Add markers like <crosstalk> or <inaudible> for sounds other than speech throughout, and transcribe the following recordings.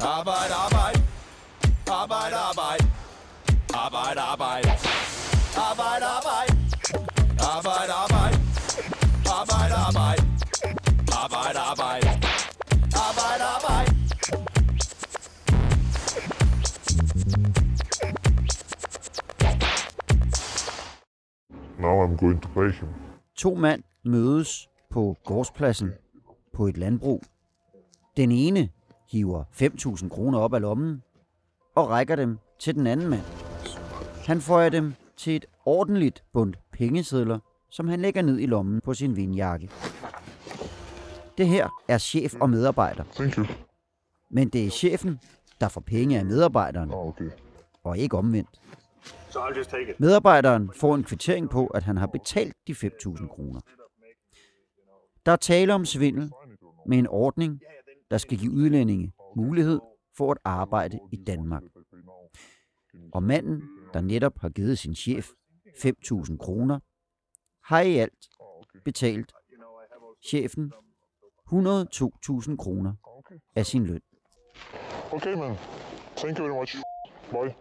Arbejde, arbejde. Arbejde, arbejde. Arbejde, arbejde. Arbejde, arbejde. Arbejde, arbejde. Arbejde, arbejde. Arbejde, arbejde. Arbejde, arbejde. Now I'm going to pay him. To mand mødes på gårdspladsen på et landbrug. Den ene hiver 5.000 kroner op af lommen og rækker dem til den anden mand. Han får dem til et ordentligt bundt pengesedler, som han lægger ned i lommen på sin vindjakke. Det her er chef og medarbejder, Thank you. men det er chefen, der får penge af medarbejderen, Oh, okay. og ikke omvendt. Medarbejderen får en kvittering på, at han har betalt de 5.000 kroner. Der er tale om svindel med en ordning, der skal give udlændinge mulighed for at arbejde i Danmark. Og manden, der netop har givet sin chef 5.000 kroner, har i alt betalt chefen 102.000 kroner af sin løn. Okay, man. Thank you very much. Bye.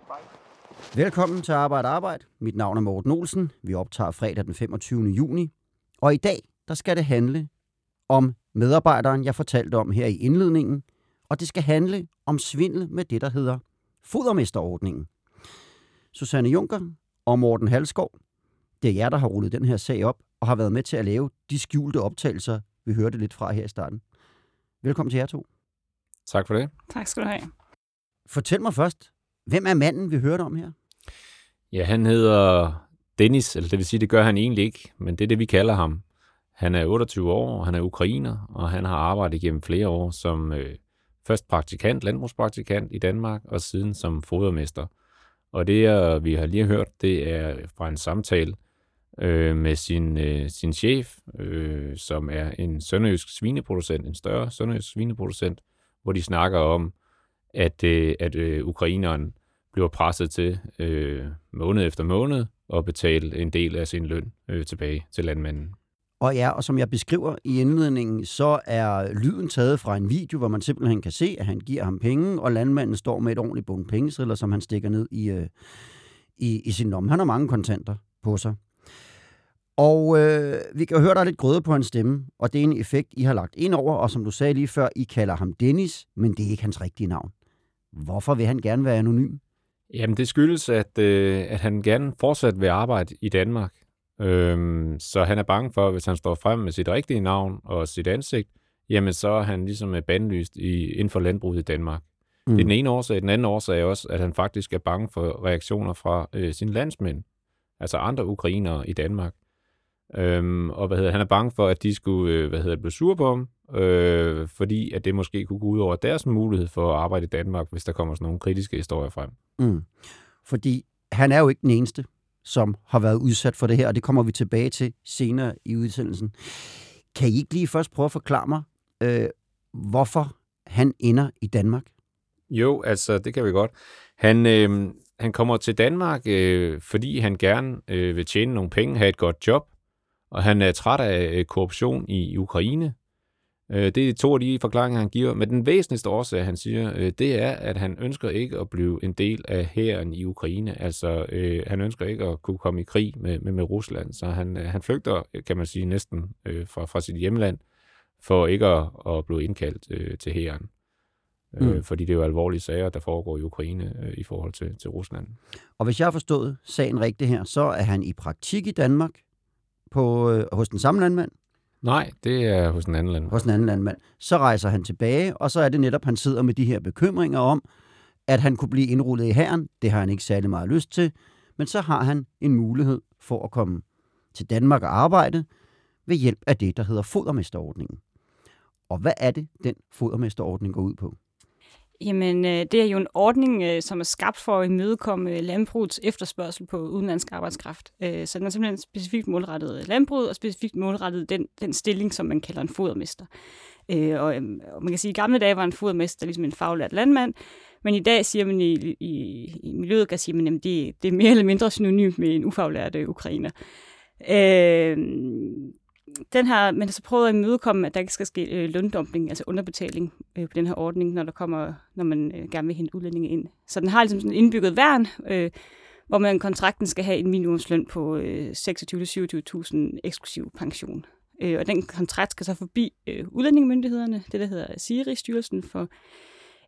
Velkommen til Arbejde Arbejde. Mit navn er Morten Olsen. Vi optager fredag den 25. juni. Og i dag, der skal det handle om medarbejderen, jeg fortalte om her i indledningen. Og det skal handle om svindel med det, der hedder fodermesterordningen. Susanne Junker og Morten Halskov, det er jer, der har rullet den her sag op og har været med til at lave de skjulte optagelser, vi hørte lidt fra her i starten. Velkommen til jer to. Tak for det. Tak skal du have. Fortæl mig først, hvem er manden, vi hørte om her? Ja, han hedder Dennis, eller det vil sige, det gør han egentlig ikke, men det er det, vi kalder ham. Han er 28 år, han er ukrainer, og han har arbejdet igennem flere år som øh, først praktikant, landbrugspraktikant i Danmark, og siden som fodermester. Og det, vi har lige hørt, det er fra en samtale øh, med sin, øh, sin chef, øh, som er en sønderjysk svineproducent, en større sønderjysk svineproducent, hvor de snakker om, at, øh, at øh, ukraineren bliver presset til øh, måned efter måned at betale en del af sin løn øh, tilbage til landmanden. Og ja, og som jeg beskriver i indledningen, så er lyden taget fra en video, hvor man simpelthen kan se, at han giver ham penge, og landmanden står med et ordentligt bundt pengesedler, som han stikker ned i, øh, i, i sin lomme. Han har mange kontanter på sig. Og øh, vi kan høre, der er lidt grøde på hans stemme, og det er en effekt, I har lagt ind over, og som du sagde lige før, I kalder ham Dennis, men det er ikke hans rigtige navn. Hvorfor vil han gerne være anonym? Jamen det skyldes, at, øh, at han gerne fortsat vil arbejde i Danmark. Øhm, så han er bange for, at hvis han står frem med sit rigtige navn og sit ansigt, jamen så er han ligesom bandlyst i, inden for landbruget i Danmark. Mm. Det er den ene årsag. Den anden årsag er også, at han faktisk er bange for reaktioner fra øh, sine landsmænd, altså andre ukrainere i Danmark. Øhm, og hvad hedder, han er bange for, at de skulle øh, hvad hedder, blive sure på ham, øh, fordi at det måske kunne gå ud over deres mulighed for at arbejde i Danmark, hvis der kommer sådan nogle kritiske historier frem. Mm. Fordi han er jo ikke den eneste, som har været udsat for det her, og det kommer vi tilbage til senere i udsendelsen. Kan I ikke lige først prøve at forklare mig, øh, hvorfor han ender i Danmark? Jo, altså det kan vi godt. Han, øh, han kommer til Danmark, øh, fordi han gerne øh, vil tjene nogle penge, have et godt job, og han er træt af øh, korruption i Ukraine. Øh, det er to af de forklaringer, han giver. Men den væsentligste årsag, han siger, øh, det er, at han ønsker ikke at blive en del af hæren i Ukraine. Altså, øh, han ønsker ikke at kunne komme i krig med, med, med Rusland. Så han, han flygter, kan man sige, næsten øh, fra, fra sit hjemland, for ikke at, at blive indkaldt øh, til hæren. Mm. Øh, fordi det er jo alvorlige sager, der foregår i Ukraine øh, i forhold til, til Rusland. Og hvis jeg har forstået sagen rigtigt her, så er han i praktik i Danmark på, øh, hos den samme landmand, Nej, det er hos en anden land. hos en anden landmand. Så rejser han tilbage, og så er det netop, han sidder med de her bekymringer om, at han kunne blive indrullet i hæren. Det har han ikke særlig meget lyst til. Men så har han en mulighed for at komme til Danmark og arbejde ved hjælp af det, der hedder fodermesterordningen. Og hvad er det, den fodermesterordning går ud på? Jamen, øh, det er jo en ordning, øh, som er skabt for at imødekomme øh, landbrugets efterspørgsel på udenlandsk arbejdskraft. Så den er simpelthen specifikt målrettet landbruget, og specifikt målrettet den, den stilling, som man kalder en fodermester. Og, øhm, og man kan sige, at i gamle dage var en fodermester ligesom en faglært landmand, men i dag siger man i, i, i miljøet, kan sige, at det, det er mere eller mindre synonymt med en ufaglært ukrainer. Øh, den her, men så prøvet at imødekomme, at der ikke skal ske øh, løndumping, altså underbetaling øh, på den her ordning, når der kommer, når man øh, gerne vil hente udlændinge ind. Så den har ligesom sådan en indbygget værn, øh, hvor man kontrakten skal have en minimumsløn på øh, 26-27.000 eksklusiv pension. Øh, og den kontrakt skal så forbi øh, udlændingemyndighederne, det der hedder SIRI, Styrelsen for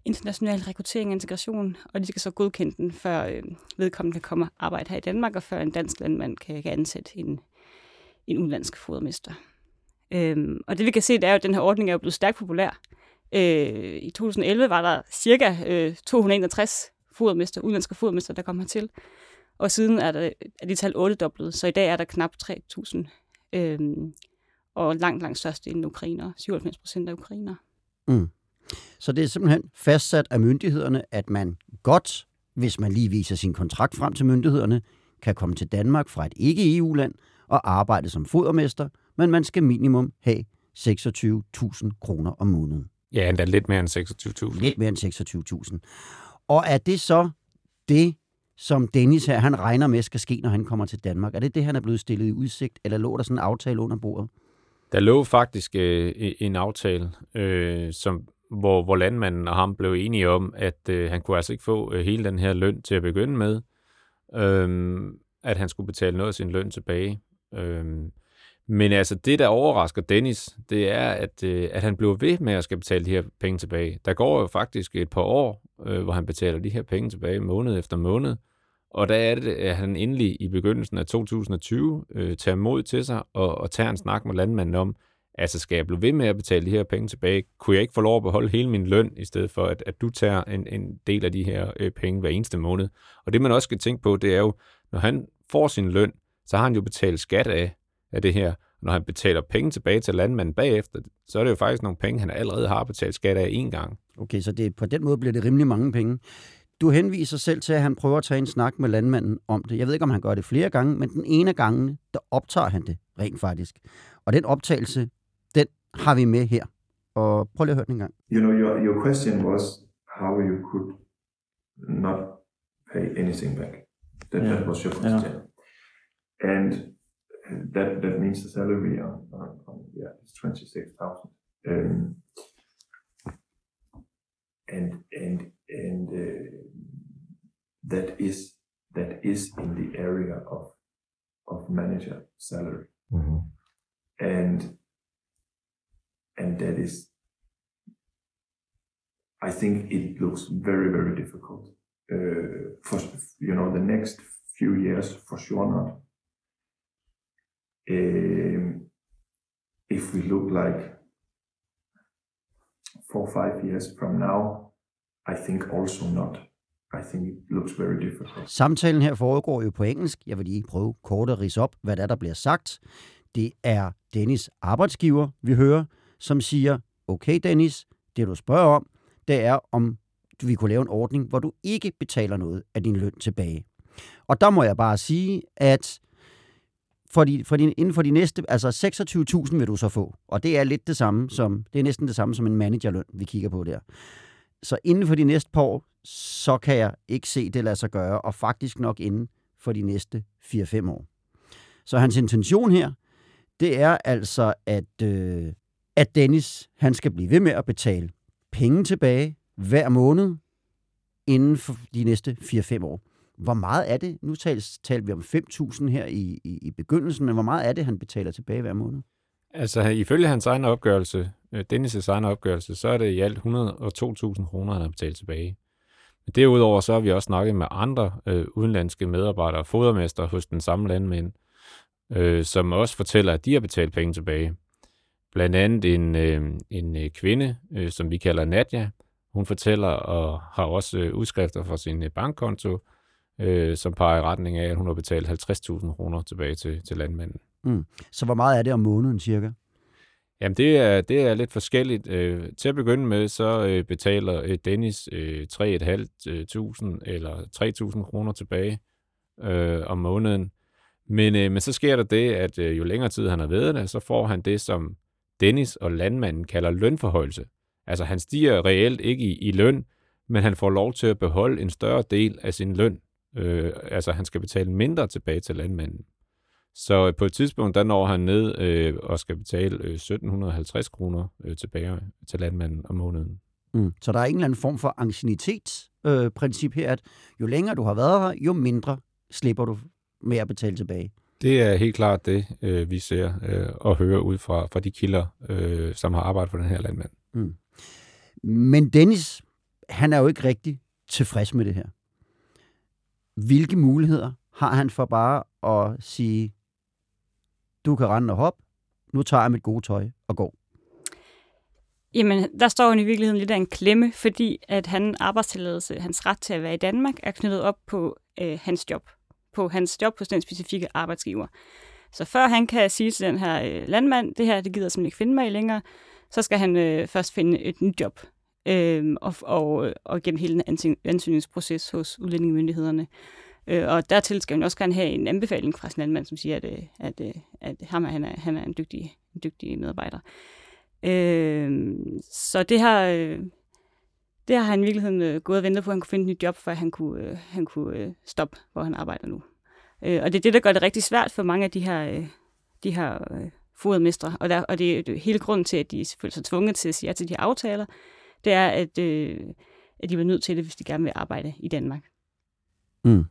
International Rekruttering og Integration, og de skal så godkende den, før øh, vedkommende kan komme og arbejde her i Danmark, og før en dansk landmand kan, kan ansætte en, en udenlandsk fodermester. Øhm, og det vi kan se, det er jo, at den her ordning er jo blevet stærkt populær. Øh, I 2011 var der cirka øh, 261 fodermester, udenlandske fodermester, der kom hertil. Og siden er, der, er de tal 8 dobblet, så i dag er der knap 3.000. Øhm, og langt, langt størstedelen end ukrainer. 97 procent af ukrainer. Mm. Så det er simpelthen fastsat af myndighederne, at man godt, hvis man lige viser sin kontrakt frem til myndighederne, kan komme til Danmark fra et ikke-EU-land og arbejde som fodermester, men man skal minimum have 26.000 kroner om måneden. Ja, endda lidt mere end 26.000. Lidt mere end 26.000. Og er det så det, som Dennis her, han regner med skal ske, når han kommer til Danmark? Er det det, han er blevet stillet i udsigt, eller lå der sådan en aftale under bordet? Der lå faktisk øh, en aftale, øh, som, hvor, hvor landmanden og ham blev enige om, at øh, han kunne altså ikke få øh, hele den her løn til at begynde med. Øh, at han skulle betale noget af sin løn tilbage. Øhm, men altså, det, der overrasker Dennis, det er, at, øh, at han bliver ved med at skal betale de her penge tilbage. Der går jo faktisk et par år, øh, hvor han betaler de her penge tilbage måned efter måned. Og der er det, at han endelig i begyndelsen af 2020 øh, tager mod til sig og, og tager en snak med landmanden om, altså skal jeg blive ved med at betale de her penge tilbage? Kunne jeg ikke få lov at beholde hele min løn, i stedet for at, at du tager en, en del af de her øh, penge hver eneste måned? Og det man også skal tænke på, det er jo, når han får sin løn, så har han jo betalt skat af, af det her. Når han betaler penge tilbage til landmanden bagefter, så er det jo faktisk nogle penge, han allerede har betalt skat af en gang. Okay, så det, på den måde bliver det rimelig mange penge. Du henviser selv til, at han prøver at tage en snak med landmanden om det. Jeg ved ikke, om han gør det flere gange, men den ene af gangene, der optager han det rent faktisk. Og den optagelse, den har vi med her. Og prøv lige at høre den en gang. You know, your, your question was how you could not pay anything back. That, Yeah. that was your question. And that, that means the salary on, on, on yeah, it's 26,000. Um, and and and uh, that is that is in the area of of manager salary Mm-hmm. and and that is i think it looks very very difficult uh, for you know the next few years for sure not um, if we look like four five years from now i think also not i think it looks very difficult Samtalen her foregår jo på engelsk. Jeg vil lige prøve kort at rise op, hvad der, er, der bliver sagt. Det er Dennis arbejdsgiver, vi hører, som siger, okay Dennis, det du spørger om, det er, om vi kunne lave en ordning, hvor du ikke betaler noget af din løn tilbage. Og der må jeg bare sige, at for de, for de, inden for de næste, altså 26.000 vil du så få, og det er lidt det samme som, det er næsten det samme som en managerløn, vi kigger på der. Så inden for de næste par år, så kan jeg ikke se det lade sig gøre, og faktisk nok inden for de næste 4-5 år. Så hans intention her, det er altså, at, øh, at Dennis han skal blive ved med at betale penge tilbage hver måned inden for de næste 4-5 år. Hvor meget er det? Nu tales, talte vi om 5.000 her i, i, i begyndelsen, men hvor meget er det, han betaler tilbage hver måned? Altså, ifølge hans egen opgørelse, øh, Dennis' egen opgørelse, så er det i alt 102.000 kroner, han har betalt tilbage. Men derudover så har vi også snakket med andre øh, udenlandske medarbejdere, fodermester hos den samme landmænd, øh, som også fortæller, at de har betalt penge tilbage. Blandt andet en, øh, en øh, kvinde, øh, som vi kalder Nadja, hun fortæller og har også øh, udskrifter fra sin øh, bankkonto, øh, som peger i retning af, at hun har betalt 50.000 kroner tilbage til, til landmanden. Så hvor meget er det om måneden cirka? Jamen, det er, det er lidt forskelligt. Øh, til at begynde med, så øh, betaler øh, Dennis øh, 3.500 eller 3.000 kroner tilbage øh, om måneden. Men, øh, men så sker der det, at øh, jo længere tid han har været der, så får han det, som Dennis og landmanden kalder lønforhøjelse. Altså, han stiger reelt ikke i, i løn, men han får lov til at beholde en større del af sin løn. Øh, altså, han skal betale mindre tilbage til landmanden. Så på et tidspunkt, der når han ned øh, og skal betale øh, 1750 kroner øh, tilbage til landmanden om måneden. Mm. Så der er en eller anden form for ancienitetsprincip øh, her, at jo længere du har været her, jo mindre slipper du med at betale tilbage. Det er helt klart det, øh, vi ser øh, og hører ud fra, fra de kilder, øh, som har arbejdet for den her landmand. Mm. Men Dennis, han er jo ikke rigtig tilfreds med det her. Hvilke muligheder har han for bare at sige, du kan rende og hoppe, nu tager jeg mit gode tøj og går? Jamen, der står han i virkeligheden lidt af en klemme, fordi at han arbejdstilladelse, hans ret til at være i Danmark, er knyttet op på øh, hans job. På hans job hos den specifikke arbejdsgiver. Så før han kan sige til den her øh, landmand, det her, det gider simpelthen ikke finde mig i længere, så skal han øh, først finde et nyt job. Øh, og, og, og gennem hele den ansøgningsproces hos udlændingemyndighederne. Øh, og dertil skal man også gerne have en anbefaling fra sin landmand, som siger, at, øh, at, at, at ham, han, er, han er en dygtig, en dygtig medarbejder. Øh, så det har, øh, det har han i virkeligheden gået og ventet på, at han kunne finde et nyt job, for han kunne, han kunne stoppe, hvor han arbejder nu. Øh, og det er det, der gør det rigtig svært for mange af de her, de her fodermestre. Og, der, og det er hele grunden til, at de føler sig tvunget til at sige ja til de her aftaler, det er, at, øh, at de bliver nødt til det, hvis de gerne vil arbejde i Danmark. Mm.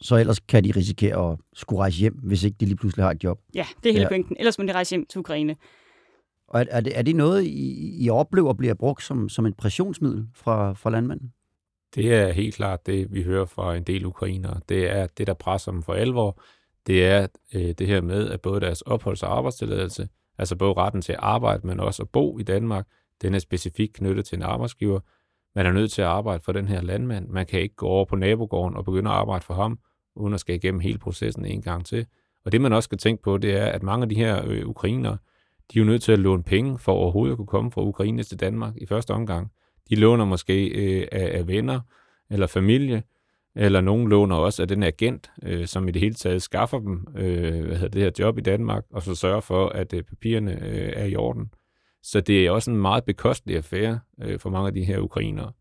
Så ellers kan de risikere at skulle rejse hjem, hvis ikke de lige pludselig har et job. Ja, det er hele ja. pointen. Ellers må de rejse hjem til Ukraine. Og er, er, det, er det noget, I, I oplever bliver brugt som, som et pressionsmiddel fra, fra landmanden? Det er helt klart det, vi hører fra en del ukrainere. Det er det, der presser dem for alvor. Det er øh, det her med, at både deres opholds- og arbejdstilladelse, altså både retten til at arbejde, men også at bo i Danmark, den er specifikt knyttet til en arbejdsgiver. Man er nødt til at arbejde for den her landmand. Man kan ikke gå over på nabogården og begynde at arbejde for ham, uden at skal igennem hele processen en gang til. Og det man også skal tænke på, det er, at mange af de her øh, ukrainere, de er jo nødt til at låne penge for overhovedet at kunne komme fra Ukraine til Danmark i første omgang. De låner måske øh, af, af venner eller familie, eller nogen låner også af den agent, øh, som i det hele taget skaffer dem øh, hvad hedder det her job i Danmark, og så sørger for, at øh, papirerne øh, er i orden. Så det er også en meget bekostelig affære øh, for mange af de her ukrainere.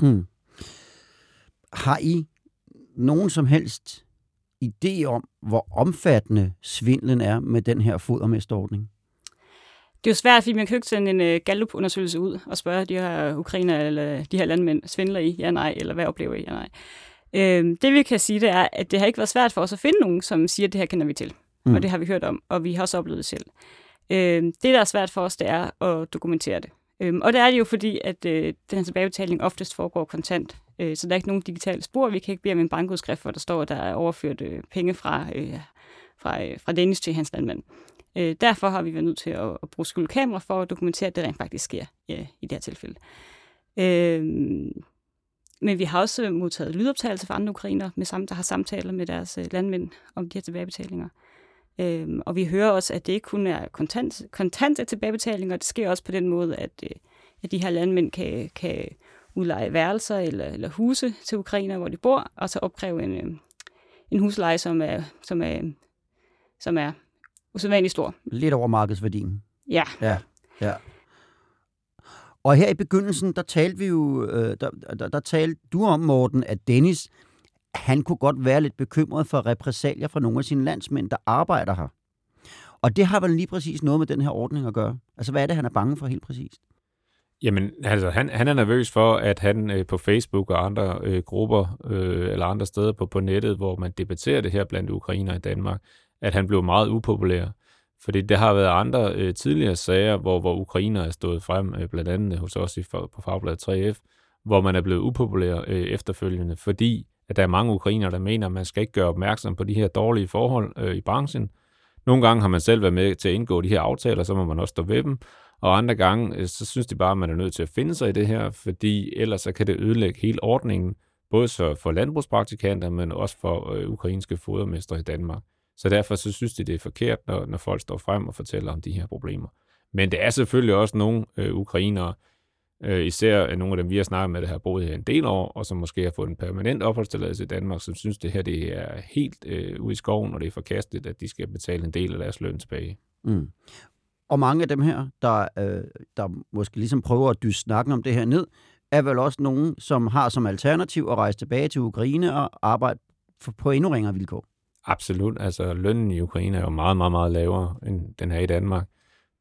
Mm. Har I nogen som helst idé om, hvor omfattende svindlen er med den her fodermesterordning? Det er jo svært, fordi man kan ikke sende en uh, Gallup-undersøgelse ud og spørge de her ukrainer eller de her landmænd, svindler I? Ja, nej. Eller hvad oplever I? Ja, nej. Øh, det vi kan sige, det er, at det har ikke været svært for os at finde nogen, som siger, at det her kender vi til. Mm. Og det har vi hørt om, og vi har også oplevet det selv. Øh, det, der er svært for os, det er at dokumentere det. Øh, og det er det jo fordi, at øh, den her tilbagebetaling oftest foregår kontant. Øh, så der er ikke nogen digitale spor. Vi kan ikke bede om en bankudskrift, hvor der står, at der er overført øh, penge fra, øh, fra, øh, fra Dennis til hans landmand. Øh, derfor har vi været nødt til at, at bruge skyldkamera for at dokumentere, at det rent faktisk sker ja, i det her tilfælde. Øh, men vi har også modtaget lydoptagelser fra andre ukrainer, med samme, der har samtaler med deres øh, landmænd om de her tilbagebetalinger. Øhm, og vi hører også, at det ikke kun er kontant, kontante tilbagebetalinger, det sker også på den måde, at, øh, at de her landmænd kan, kan udleje værelser eller, eller huse til ukrainer, hvor de bor, og så opkræve en, øh, en husleje, som er, som er, som er usædvanligt stor. Lidt over markedsværdien. Ja. Ja, ja. Og her i begyndelsen, der talte vi jo, øh, der, der, der talte du om, Morten, at Dennis, han kunne godt være lidt bekymret for repressalier fra nogle af sine landsmænd, der arbejder her. Og det har vel lige præcis noget med den her ordning at gøre. Altså, hvad er det, han er bange for helt præcist? Jamen, altså, han, han er nervøs for, at han øh, på Facebook og andre øh, grupper øh, eller andre steder på, på nettet, hvor man debatterer det her blandt ukrainer i Danmark, at han blev meget upopulær. Fordi det har været andre øh, tidligere sager, hvor, hvor ukrainer er stået frem, øh, blandt andet hos os i, på Fagbladet 3F, hvor man er blevet upopulær øh, efterfølgende, fordi at der er mange ukrainer, der mener, at man skal ikke gøre opmærksom på de her dårlige forhold øh, i branchen. Nogle gange har man selv været med til at indgå de her aftaler, så må man også stå ved dem. Og andre gange, øh, så synes de bare, at man er nødt til at finde sig i det her, fordi ellers så kan det ødelægge hele ordningen, både så for landbrugspraktikanter, men også for øh, ukrainske fodermestre i Danmark. Så derfor så synes de, det er forkert, når, når folk står frem og fortæller om de her problemer. Men det er selvfølgelig også nogle øh, ukrainere, øh, især nogle af dem, vi har snakket med, der har boet her en del år, og som måske har fået en permanent opholdstilladelse i Danmark, som synes, det her det er helt øh, ude i skoven, og det er forkasteligt, at de skal betale en del af deres løn tilbage. Mm. Og mange af dem her, der, øh, der måske ligesom prøver at dyste snakken om det her ned, er vel også nogen, som har som alternativ at rejse tilbage til Ukraine og arbejde på endnu ringere vilkår. Absolut. Altså, lønnen i Ukraine er jo meget, meget, meget lavere, end den her i Danmark.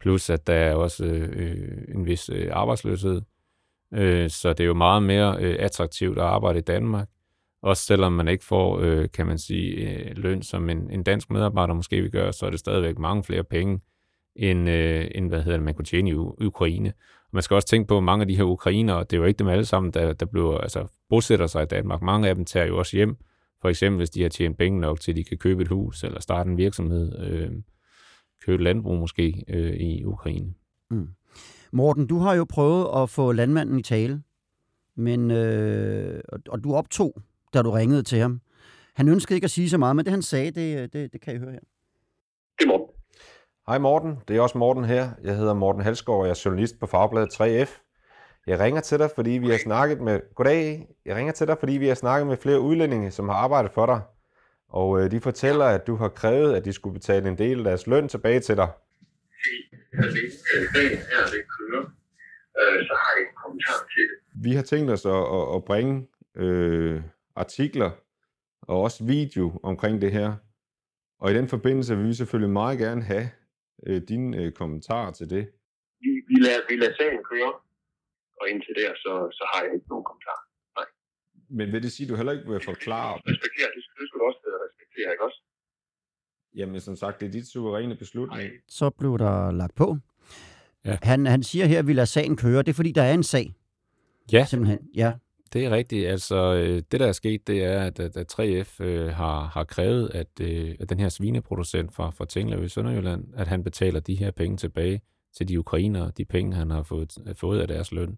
Plus, at der er også øh, øh, en vis øh, arbejdsløshed. Øh, så det er jo meget mere øh, attraktivt at arbejde i Danmark. Også selvom man ikke får, øh, kan man sige, øh, løn som en, en dansk medarbejder måske vil gøre, så er det stadigvæk mange flere penge, end, øh, end hvad hedder det, man kunne tjene i U- Ukraine. Man skal også tænke på, at mange af de her ukrainere, det er jo ikke dem alle sammen, der, der bliver, altså, bosætter sig i Danmark. Mange af dem tager jo også hjem, for eksempel hvis de har tjent penge nok til, at de kan købe et hus eller starte en virksomhed, øh, købe landbrug måske øh, i Ukraine. Mm. Morten, du har jo prøvet at få landmanden i tale, men, øh, og, og du optog, da du ringede til ham. Han ønskede ikke at sige så meget, men det han sagde, det, det, det kan I høre her. Det er Morten. Hej Morten, det er også Morten her. Jeg hedder Morten Halsgaard, og jeg er journalist på Fagbladet 3F. Jeg ringer til dig, fordi vi har snakket med... Goddag. Jeg ringer til dig, fordi vi har snakket med flere udlændinge, som har arbejdet for dig. Og øh, de fortæller, at du har krævet, at de skulle betale en del af deres løn tilbage til dig. Dagen her, det kører, så har jeg en kommentar til det. Vi har tænkt os at, at, at bringe øh, artikler og også video omkring det her. Og i den forbindelse vil vi selvfølgelig meget gerne have øh, dine øh, kommentarer til det. Vi, vi, lader, vi lader sagen køre, og indtil der, så, så har jeg ikke nogen kommentar. Men vil det sige, at du heller ikke vil forklare? Respektere, det skal du også øh, respektere, ikke også? Jamen som sagt, det er dit suveræne beslutning. Så blev der lagt på. Ja. Han, han siger her, at vi lader sagen køre. Det er fordi, der er en sag. Ja, Simpelthen, ja. Det er rigtigt. Altså, øh, det der er sket, det er, at, at, at 3F øh, har, har krævet, at, øh, at den her svineproducent fra, fra Tinglev i Sønderjylland, at han betaler de her penge tilbage til de ukrainere, de penge, han har fået, fået af deres løn.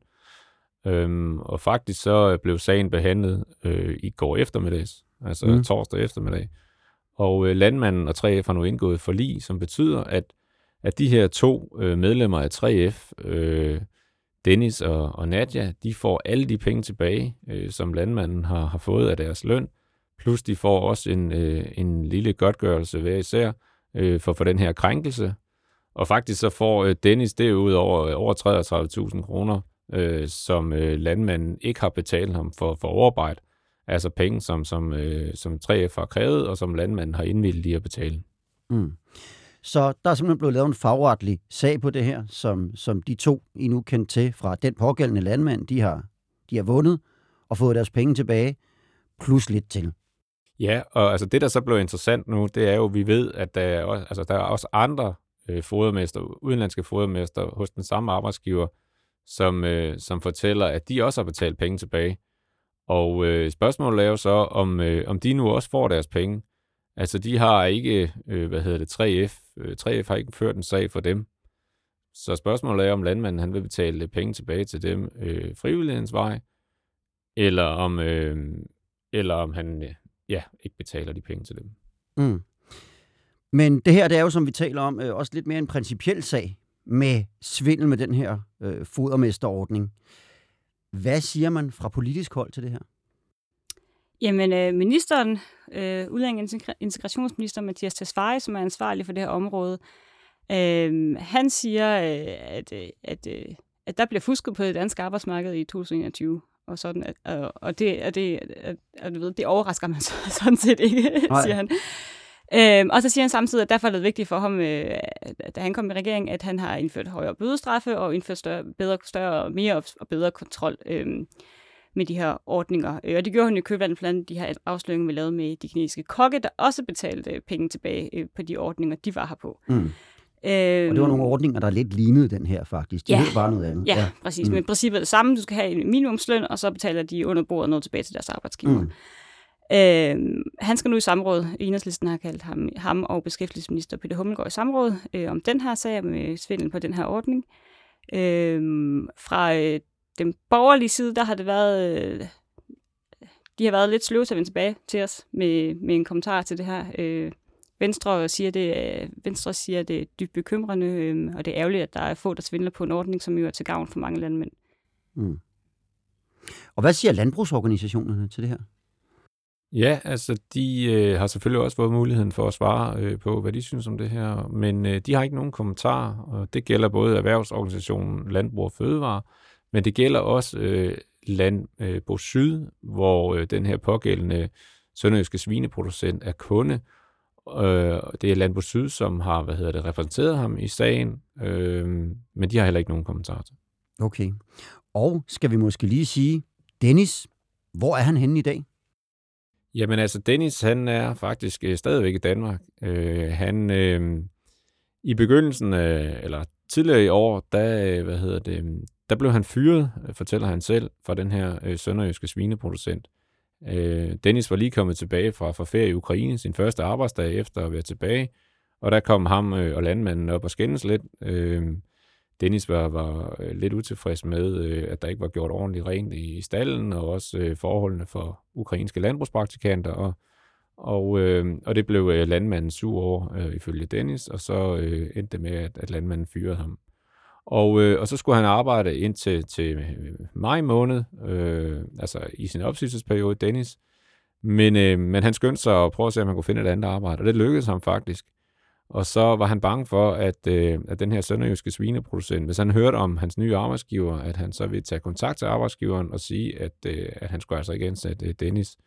Øhm, og faktisk så blev sagen behandlet øh, i går eftermiddags, altså Mm. torsdag eftermiddag. Og øh, landmanden og 3F har nu indgået forlig, som betyder, at, at de her to øh, medlemmer af 3F, øh, Dennis og, og Nadja, de får alle de penge tilbage, øh, som landmanden har, har fået af deres løn, plus de får også en, øh, en lille godtgørelse hver især øh, for, for den her krænkelse. Og faktisk så får øh, Dennis derudover øh, over 33.000 kroner, øh, som øh, landmanden ikke har betalt ham for, for overarbejde. Altså penge, som, som, øh, som 3F har krævet, og som landmanden har indvildet i at betale. Mm. Så der er simpelthen blevet lavet en fagretlig sag på det her, som, som de to, I nu kendt til fra den pågældende landmand, de har, de har vundet og fået deres penge tilbage, plus lidt til. Ja, og altså det, der så blev interessant nu, det er jo, at vi ved, at der er også, altså, der er også andre øh, fodermester, udenlandske fodermester hos den samme arbejdsgiver, som, øh, som fortæller, at de også har betalt penge tilbage. Og øh, spørgsmålet er jo så, om, øh, om de nu også får deres penge. Altså, de har ikke, øh, hvad hedder det, 3F. Øh, 3F har ikke ført en sag for dem. Så spørgsmålet er, om landmanden han vil betale penge tilbage til dem øh, frivillighedens vej, eller om, øh, eller om han øh, ja, ikke betaler de penge til dem. Mm. Men det her, det er jo, som vi taler om, øh, også lidt mere en principiel sag med svindel med den her øh, fodermesterordning. Hvad siger man fra politisk hold til det her? Jamen, øh, ministeren, øh, udlænding og integrationsminister Mathias Tesfaye, som er ansvarlig for det her område, øh, han siger, øh, at, øh, at, øh, at der bliver fusket på det danske arbejdsmarked i 2021. Og, sådan, at, og, og, det, og, det, at, at, du ved, det overrasker man så, sådan set ikke, <laughs> Nej. siger han. Øhm, og så siger han samtidig, at derfor er det vigtigt for ham, øh, da han kom i regering, at han har indført højere bødestraffe og indført større, bedre, større, mere og bedre kontrol øh, med de her ordninger. Øh, og det gjorde han i købvandet blandt de her afsløringer, vi lavede med de kinesiske kokke, der også betalte øh, penge tilbage øh, på de ordninger, de var her på. Mm. Øh, Og det var nogle ordninger, der lidt lignede den her faktisk. De Ja. hed bare noget andet. Ja, ja. præcis. Mm. Men i princippet er det samme. Du skal have en minimumsløn, og så betaler de under bordet noget tilbage til deres arbejdsgiver. Mm. Øh, han skal nu i samråd. Enhedslisten har kaldt ham, ham og beskæftigelsesminister Peter Hummelgaard i samråd øh, om den her sag med øh, svindel på den her ordning. Øh, fra øh, den borgerlige side, der har det været... Øh, de har været lidt sløve til at vende tilbage til os med, med en kommentar til det her. Øh, Venstre siger, det, øh, Venstre siger, det er dybt bekymrende, øh, og det er ærgerligt, at der er få, der svindler på en ordning, som jo er til gavn for mange landmænd. Mm. Og hvad siger landbrugsorganisationerne til det her? Ja, altså de øh, har selvfølgelig også fået muligheden for at svare øh, på, hvad de synes om det her, men øh, de har ikke nogen kommentarer, og det gælder både erhvervsorganisationen Landbrug og Fødevare, men det gælder også øh, Landbrug øh, Syd, hvor øh, den her pågældende sønderjyske svineproducent er kunde, Øh, det er Landbrug Syd, som har hvad hedder det, repræsenteret ham i sagen, øh, men de har heller ikke nogen kommentar til. Okay. Og skal vi måske lige sige, Dennis, hvor er han henne i dag? Jamen altså, Dennis, han er faktisk øh, stadigvæk i Danmark. Øh, han, øh, i begyndelsen, øh, eller tidligere i år, der, øh, hvad hedder det, der blev han fyret, fortæller han selv, fra den her øh, sønderjyske svineproducent. Øh, Dennis var lige kommet tilbage fra, fra ferie i Ukraine, sin første arbejdsdag efter at være tilbage, og der kom ham øh, og landmanden op og skændes lidt. Øh, Dennis var, var øh, lidt utilfreds med, øh, at der ikke var gjort ordentligt rent i stallen, og også øh, forholdene for ukrainske landbrugspraktikanter, og, og, øh, og det blev landmanden sur over, øh, ifølge Dennis, og så øh, endte det med, at, at landmanden fyrede ham. Og, øh, og så skulle han arbejde indtil til maj måned, øh, altså i sin opsigelsesperiode, Dennis. Men, øh, men han skyndte sig at prøve at se, om han kunne finde et andet arbejde, og det lykkedes ham faktisk. Og så var han bange for, at, øh, at den her sønderjyske svineproducent, hvis han hørte om hans nye arbejdsgiver, at han så ville tage kontakt til arbejdsgiveren og sige, at, øh, at han skulle altså ikke ansætte øh, Dennis.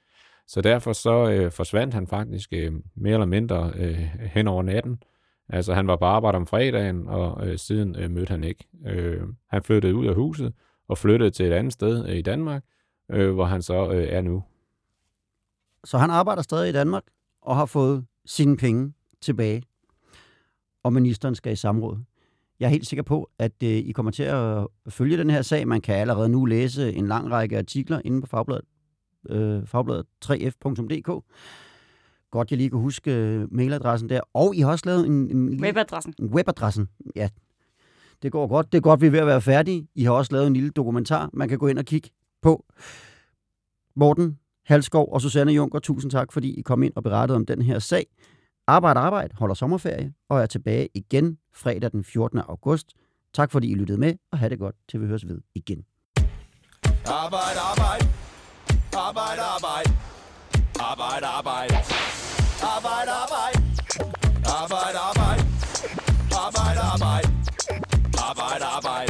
Så derfor så øh, forsvandt han faktisk øh, mere eller mindre øh, hen over natten. Altså han var på arbejde om fredagen, og øh, siden øh, mødte han ikke. Øh, han flyttede ud af huset og flyttede til et andet sted øh, i Danmark, øh, hvor han så øh, er nu. Så han arbejder stadig i Danmark og har fået sine penge tilbage og ministeren skal i samråd. Jeg er helt sikker på, at øh, I kommer til at følge den her sag. Man kan allerede nu læse en lang række artikler inde på fagbladet, øh, fagbladet 3f.dk. Godt, jeg lige kan huske øh, mailadressen der. Og I har også lavet en... en webadressen. En webadressen, ja. Det går godt. Det er godt, vi er ved at være færdige. I har også lavet en lille dokumentar, man kan gå ind og kigge på. Morten Halskov og Susanne Junker, tusind tak, fordi I kom ind og berettede om den her sag. Arbejde, arbejde, holder sommerferie og er tilbage igen fredag den 14. august. Tak fordi I lyttede med, og have det godt, til vi høres ved igen. Arbejde, arbejde. Arbejde, arbejde. Arbejde, arbejde. Arbejde, arbejde. Arbejde, arbejde. Arbejde, arbejde. Arbejde, arbejde.